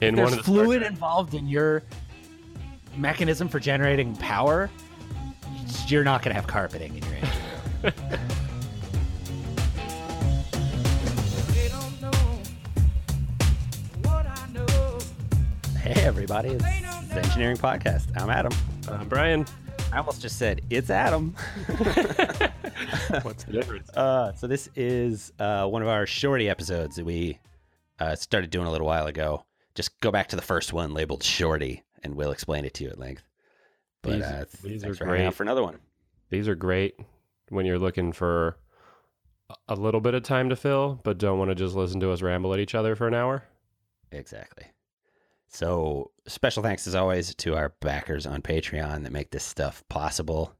in There's one of the fluid involved in your mechanism for generating power. You're not going to have carpeting in your engine. They don't know what I know. Hey, everybody. It's the Engineering Podcast. I'm Adam. I'm Brian, I almost just said, it's Adam. what's the difference? Uh, so, this is uh, one of our shorty episodes that we uh, started doing a little while ago. Just go back to the first one labeled Shorty, and we'll explain it to you at length. But These- uh, these are for hanging out great. for another one. These are great when you're looking for a- a little bit of time to fill, but don't want to just listen to us ramble at each other for an hour. Exactly. So, special thanks as always to our backers on Patreon that make this stuff possible.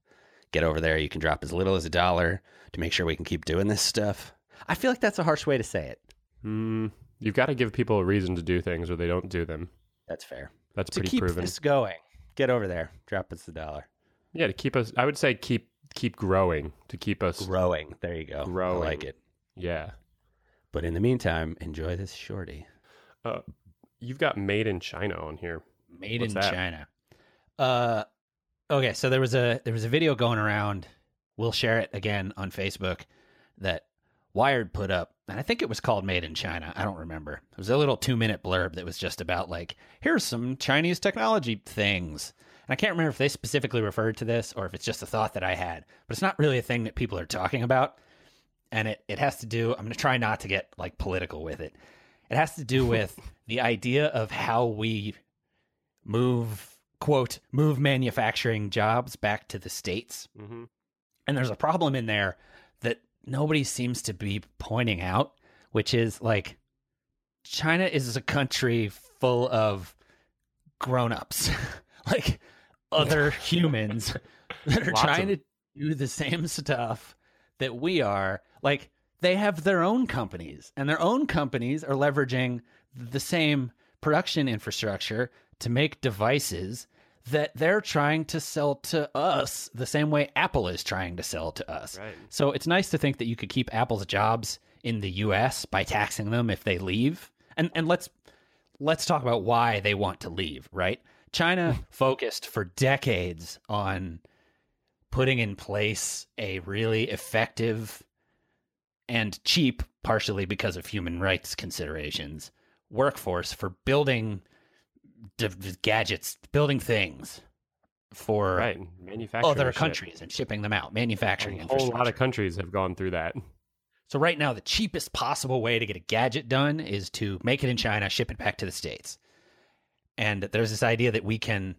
Get over there. You can drop as little as a dollar to make sure we can keep doing this stuff. I feel like that's a harsh way to say it. Hmm. You've got to give people a reason to do things, or they don't do them. That's fair. That's To pretty keep proven. this going, get over there. Drop us the dollar. Yeah, to keep us. I would say keep keep growing to keep us. Growing. There you go. Growing. I like it. Yeah. But in the meantime, enjoy this shorty. Uh, you've got made in China on here. Made What's in that? China. Uh, okay. So there was a there was a video going around. We'll share it again on Facebook that Wired put up, and I think it was called "Made in China." I don't remember. It was a little two minute blurb that was just about like, here's some Chinese technology things. And I can't remember if they specifically referred to this or if it's just a thought that I had, but it's not really a thing that people are talking about. And it, it has to do, I'm going to try not to get like political with it. It has to do with the idea of how we move, quote, move manufacturing jobs back to the States. Mm-hmm. And there's a problem in there nobody seems to be pointing out, which is like China is a country full of grown-ups, like other humans that are Lots trying of to do the same stuff that we are. Like they have their own companies, and their own companies are leveraging the same production infrastructure to make devices that they're trying to sell to us the same way Apple is trying to sell to us. Right. So it's nice to think that you could keep Apple's jobs in the US by taxing them if they leave. And and let's let's talk about why they want to leave, right? China focused for decades on putting in place a really effective and cheap, partially because of human rights considerations, workforce for building d- d- gadgets, building things for Right. Manufacturing other shit. countries and shipping them out, manufacturing A whole lot of countries have gone through that. So right now, the cheapest possible way to get a gadget done is to make it in China, ship it back to the states. And there's this idea that we can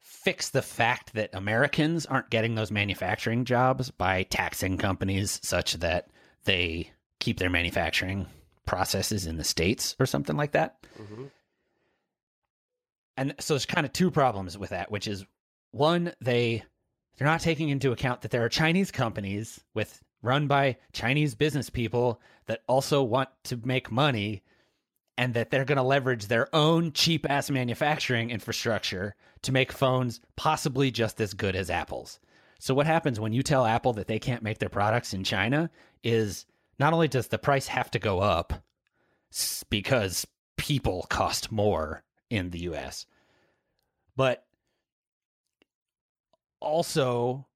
fix the fact that Americans aren't getting those manufacturing jobs by taxing companies such that they keep their manufacturing processes in the states or something like that. Mm-hmm. And so there's kind of two problems with that, which is one, they they're not taking into account that there are Chinese companies with run by Chinese business people that also want to make money and that they're going to leverage their own cheap ass manufacturing infrastructure to make phones possibly just as good as Apple's. So what happens when you tell Apple that they can't make their products in China is not only does the price have to go up because people cost more in the US, but also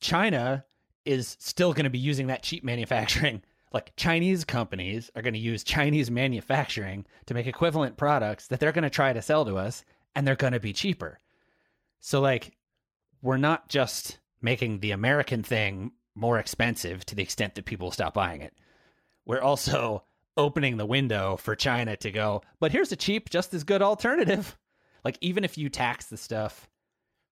China is still going to be using that cheap manufacturing. Like Chinese companies are going to use Chinese manufacturing to make equivalent products that they're going to try to sell to us and they're going to be cheaper. So like we're not just making the American thing more expensive to the extent that people stop buying it. We're also opening the window for China to go, but here's a cheap just as good alternative. Like even if you tax the stuff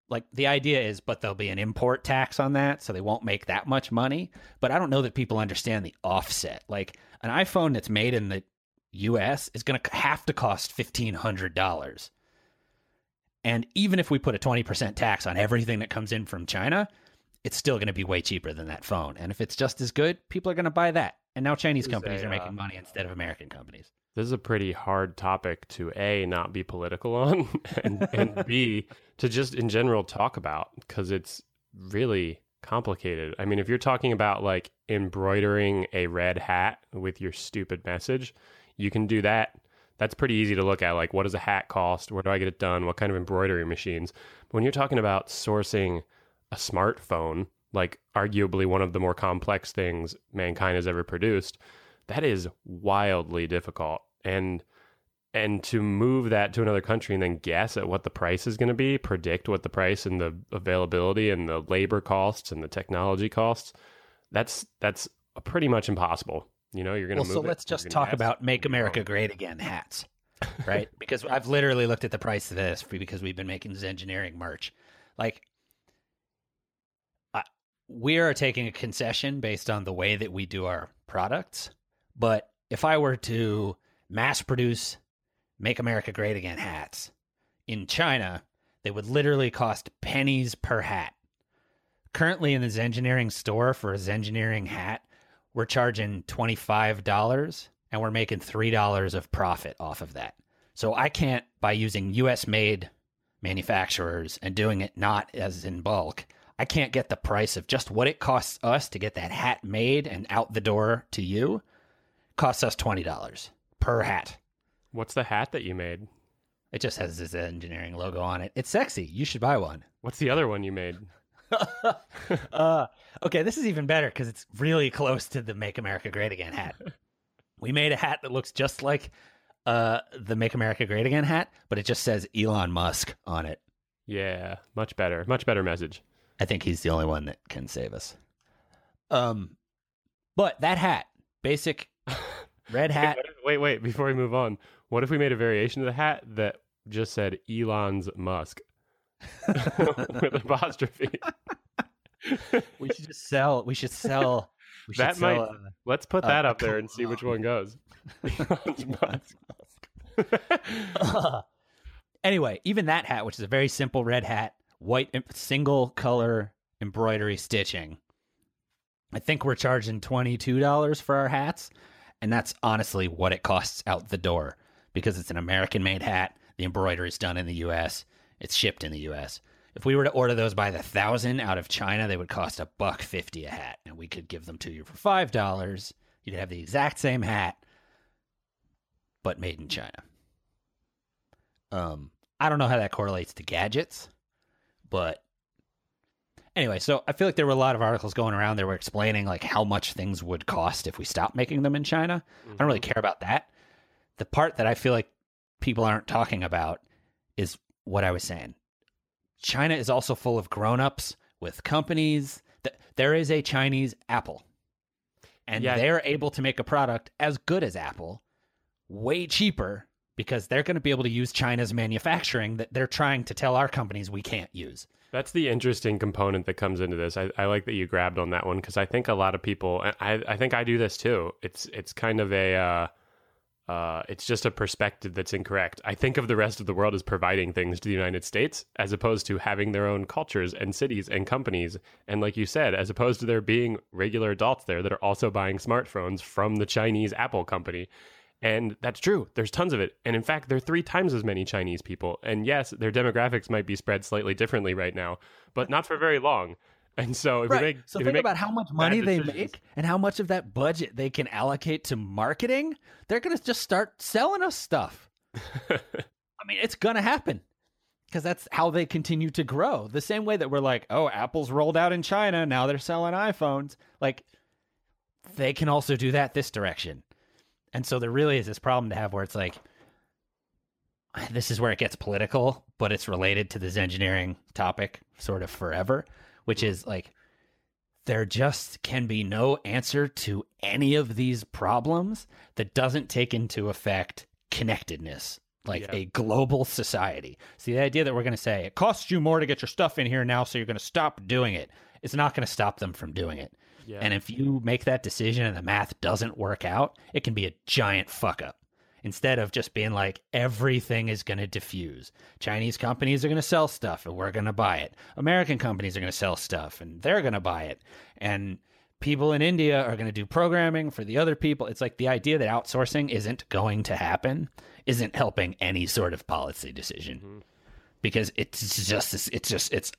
like the idea is but there'll be an import tax on that so they won't make that much money. But i don't know that people understand the offset. Like an iphone that's made in the us is going to have to cost $1500 and even if we put a 20% tax on everything that comes in from china it's still going to be way cheaper than that phone. And if it's just as good people are going to buy that. And now chinese companies are uh, making money instead of american companies This is a pretty hard topic to A, not be political on, and, and B, to just in general talk about because it's really complicated. I mean, if you're talking about like embroidering a red hat with your stupid message, you can do that that's pretty easy to look at. Like, what does a hat cost? Where do I get it done? What kind of embroidery machines? But when you're talking about sourcing a smartphone, like arguably one of the more complex things mankind has ever produced, that is wildly difficult. And and to move that to another country and then guess at what the price is going to be, predict what the price and the availability and the labor costs and the technology costs, that's that's pretty much impossible. You know, you're going to Well, move so let's you're just talk about Make America. Great Again hats, right? because I've literally looked at the price of this because we've been making this engineering merch. Like, I, we are taking a concession based on the way that we do our products. But if I were to mass produce Make America Great Again hats in China, they would literally cost pennies per hat. Currently in this engineering store for a engineering hat, we're charging $25 and we're making $3 of profit off of that. So I can't, by using US made manufacturers and doing it not as in bulk, I can't get the price of just what it costs us to get that hat made and out the door to you. Costs us $20 per hat. What's the hat that you made? It just has this engineering logo on it. It's sexy. You should buy one. What's the other one you made? uh, okay, this is even better because it's really close to the "Make America Great Again" hat. We made a hat that looks just like uh, the "Make America Great Again" hat, but it just says Elon Musk on it. Yeah, much better. Much better message. I think he's the only one that can save us. Um, but that hat, basic red hat. Wait, wait, wait, before we move on, what if we made a variation of the hat that just said Elon's Musk with apostrophe? We should just sell. We should sell. We should That sell, might- uh, Let's put Uh, that a up there and see which one goes. Elon's Musk. anyway, even that hat, which is a very simple red hat, white single color embroidery stitching. I think we're charging $22 for our hats, and that's honestly what it costs out the door because it's an American made hat. The embroidery is done in the US. It's shipped in the US. If we were to order those by the thousand out of China, they would cost a buck 50 a hat, and we could give them to you for $5. You'd have the exact same hat but made in China. Um, I don't know how that correlates to gadgets, but anyway, so I feel like there were a lot of articles going around that were explaining like how much things would cost if we stopped making them in China. I don't really mm-hmm. care about that. The part that I feel like people aren't talking about is what I was saying. China is also full of grown-ups with companies. Th- There is a Chinese Apple. And Yeah. they're able to make a product as good as Apple way cheaper because they're going to be able to use China's manufacturing that they're trying to tell our companies we can't use. That's the interesting component that comes into this. I, I like that you grabbed on that one because I think a lot of people, I, I think I do this too. It's it's kind of a, uh, uh, it's just a perspective that's incorrect. I think of the rest of the world as providing things to the United States as opposed to having their own cultures and cities and companies. And like you said, as opposed to there being regular adults there that are also buying smartphones from the Chinese Apple company. And that's true. There's tons of it. And in fact, there are three times as many Chinese people. And yes, their demographics might be spread slightly differently right now, but not for very long. And so if we make so think make about how much money they decisions- make and how much of that budget they can allocate to marketing. They're going to just start selling us stuff. I mean, it's going to happen because that's how they continue to grow. The same way that we're like, oh, Apple's rolled out in China. Now they're selling iPhones. Like, they can also do that this direction. And so there really is this problem to have where it's like, this is where it gets political, but it's related to this engineering topic sort of forever, which is like, there just can be no answer to any of these problems that doesn't take into effect connectedness, like Yeah. a global society. See, the idea that we're going to say it costs you more to get your stuff in here now, so you're going to stop doing it, it's not going to stop them from doing it. Yeah. And if you make that decision and the math doesn't work out, it can be a giant fuck up. Instead of just being like, everything is going to diffuse. Chinese companies are going to sell stuff and we're going to buy it. American companies are going to sell stuff and they're going to buy it. And people in India are going to do programming for the other people. It's like the idea that outsourcing isn't going to happen isn't helping any sort of policy decision mm-hmm. because it's just, it's just, it's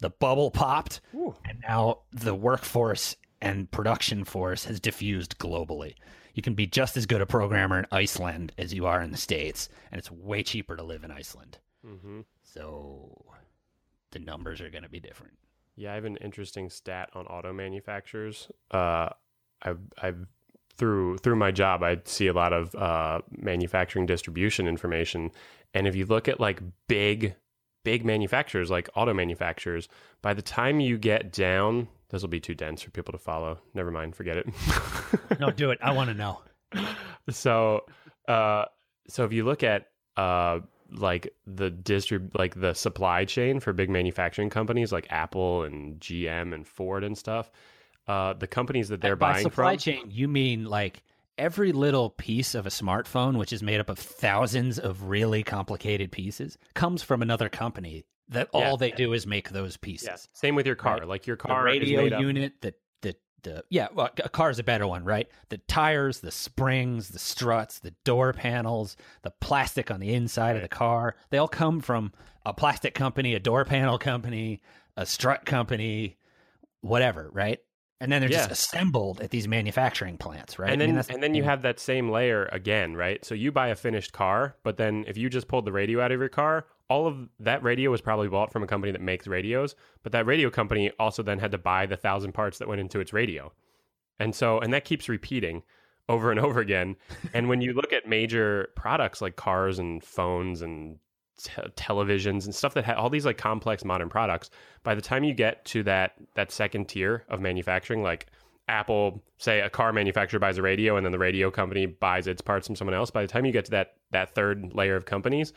the bubble popped and now the workforce and production force has diffused globally. You can be just as good a programmer in Iceland as you are in the States, and it's way cheaper to live in Iceland. hmm So the numbers are going to be different. Yeah, I have an interesting stat on auto manufacturers. Uh, I've, I've through through my job, I see a lot of uh, manufacturing distribution information, and if you look at like big big manufacturers like auto manufacturers, by the time you get down, this will be too dense for people to follow. Never mind, forget it. No, do it. I want to know. so uh so if you look at uh like the distrib like the supply chain for big manufacturing companies like Apple and GM and Ford and stuff uh the companies that they're buying from. By buying supply from chain, you mean like every little piece of a smartphone, which is made up of thousands of really complicated pieces, comes from another company that Yeah. all they do is make those pieces. yeah same with your car Right. like your the car is radio made up- unit, the the the uh, yeah, well, a car is a better one, right? The tires, the springs, the struts, the door panels, the plastic on the inside of the car. They all come from a plastic company, a door panel company, a strut company, whatever, right? And then they're just assembled at these manufacturing plants, right? And I then, mean, and then you have that same layer again, right? So you buy a finished car, but then if you just pulled the radio out of your car, all of that radio was probably bought from a company that makes radios, but that radio company also then had to buy the thousand parts that went into its radio. And so, and that keeps repeating over and over again. and when you look at major products like cars and phones and te- televisions and stuff that ha- all these like complex modern products, by the time you get to that that second tier of manufacturing, like Apple, say a car manufacturer buys a radio and then the radio company buys its parts from someone else. By the time you get to that that third layer of companies,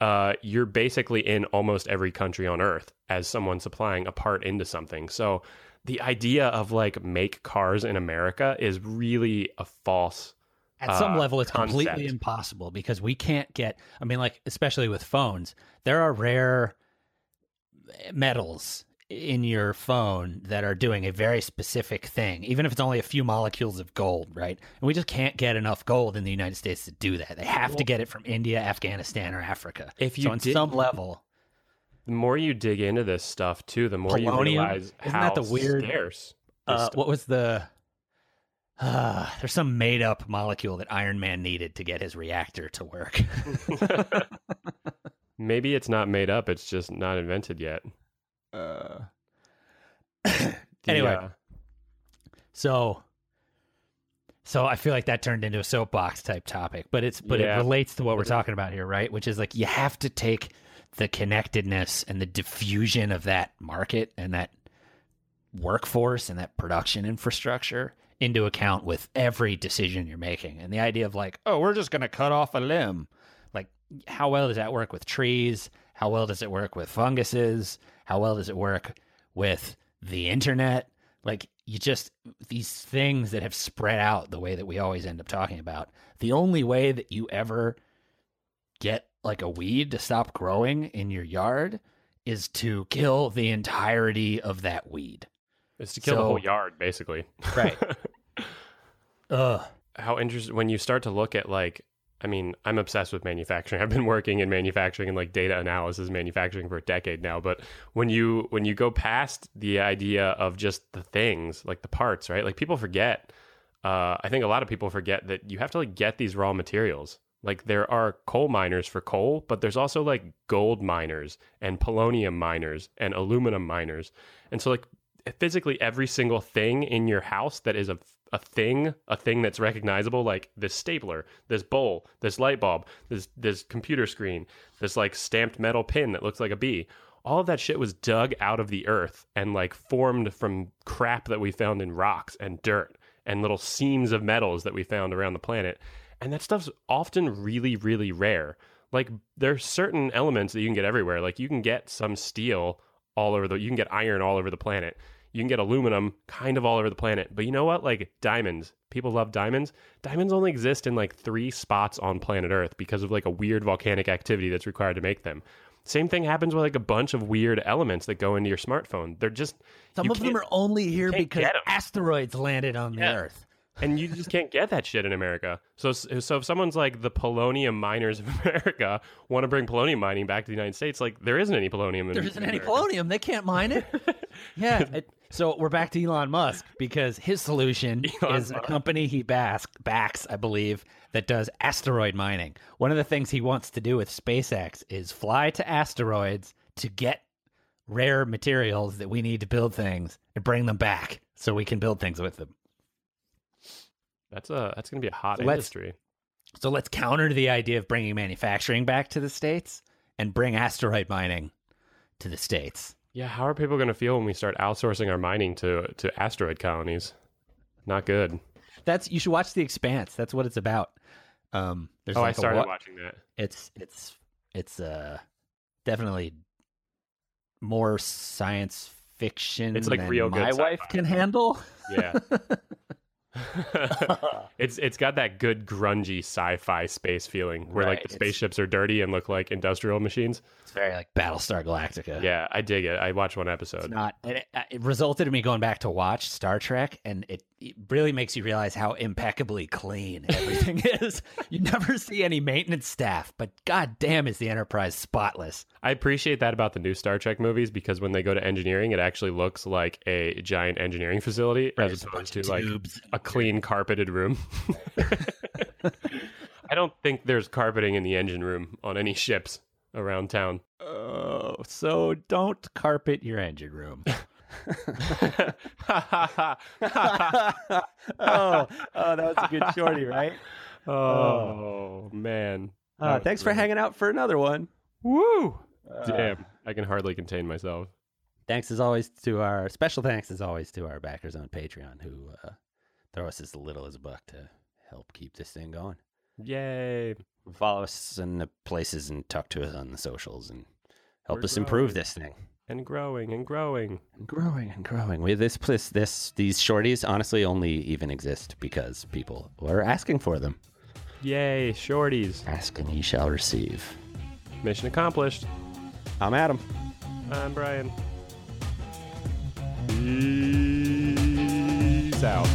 uh, you're basically in almost every country on earth as someone supplying a part into something. So the idea of like make cars in America is really a false. At some uh, level, it's completely impossible because we can't get. I mean, like especially with phones, there are rare metals in your phone that are doing a very specific thing, even if it's only a few molecules of gold, right? And we just can't get enough gold in the United States to do that. They have to get it from India, Afghanistan, or Africa. If you so on did- some level, The more you dig into this stuff too, the more you realize Isn't how that the weird- scarce. uh, what was the? Uh, there's some made up molecule that Iron Man needed to get his reactor to work. Maybe it's not made up; it's just not invented yet. uh, Anyway. uh, So so I feel like that turned into a soapbox type topic, but it's but Yeah. it relates to what we're talking about here, right? Which is like you have to take the connectedness and the diffusion of that market and that workforce and that production infrastructure into account with every decision you're making. And the idea of like, oh, we're just going to cut off a limb. Like how well does that work with trees? How well does it work with funguses? How well does it work with the internet? Like you just these things that have spread out the way that we always end up talking about. The only way that you ever get like a weed to stop growing in your yard is to kill the entirety of that weed. It's to kill the whole yard, basically. Right. Ugh. how interesting when you start to look at like I mean, I'm obsessed with manufacturing. I've been working in manufacturing and like data analysis manufacturing for a decade now, but when you when you go past the idea of just the things, like the parts, right? Like people forget uh, I think a lot of people forget that you have to like get these raw materials. Like there are coal miners for coal, but there's also like gold miners and polonium miners and aluminum miners. And so like physically every single thing in your house that is a a thing, a thing that's recognizable, like this stapler, this bowl, this light bulb, this this computer screen, this like stamped metal pin that looks like a bee. All of that shit was dug out of the earth and like formed from crap that we found in rocks and dirt and little seams of metals that we found around the planet. And that stuff's often really, really rare. Like there's certain elements that you can get everywhere. Like you can get some steel all over the you can get iron all over the planet. You can get aluminum kind of all over the planet. But you know what? Like diamonds. People love diamonds. Diamonds only exist in like three spots on planet Earth because of like a weird volcanic activity that's required to make them. Same thing happens with like a bunch of weird elements that go into your smartphone. They're just Some of them are only here because asteroids landed on the Earth. and you just can't get that shit in America. So, so if someone's like the polonium miners of America want to bring polonium mining back to the United States, like there isn't any polonium. In There isn't any polonium. They can't mine it. yeah, it, So we're back to Elon Musk because his solution Elon is a company he backs, backs, I believe, that does asteroid mining. One of the things he wants to do with SpaceX is fly to asteroids to get rare materials that we need to build things and bring them back so we can build things with them. That's a that's gonna be a hot Let's- industry. So let's counter the idea of bringing manufacturing back to the states and bring asteroid mining to the states. Yeah, how are people gonna feel when we start outsourcing our mining to to asteroid colonies? Not good. That's you should watch The Expanse. That's what it's about. Um, there's oh, like I started wa- watching that. it's it's it's uh definitely more science fiction It's like than real good my wife can handle Yeah. it's it's got that good grungy sci-fi space feeling where like the spaceships are dirty and look like industrial machines. it's very like battlestar galactica Yeah, I dig it. I watched one it's episode. not it, uh, it resulted in me going back to watch star trek and it, it really makes you realize how impeccably clean everything is you never see any maintenance staff but god damn is the enterprise spotless I appreciate that about the new Star Trek movies because when they go to engineering, it actually looks like a giant engineering facility as opposed to like tubes. a clean carpeted room. I don't think there's carpeting in the engine room on any ships around town. oh so don't carpet your engine room oh, oh, that was a good shorty, right? oh man. Uh, thanks for hanging out for another one. Woo! Uh, Damn, I can hardly contain myself. Thanks as always to our special thanks as always to our backers on Patreon who uh, throw us as little as a buck to help keep this thing going. Yay! Follow us in the places and talk to us on the socials and help We're us improve this thing. And growing and growing. And growing and growing. We this place this these shorties honestly only even exist because people were asking for them. Yay, shorties. Ask and ye shall receive. Mission accomplished. I'm Adam. I'm Brian. Peace out.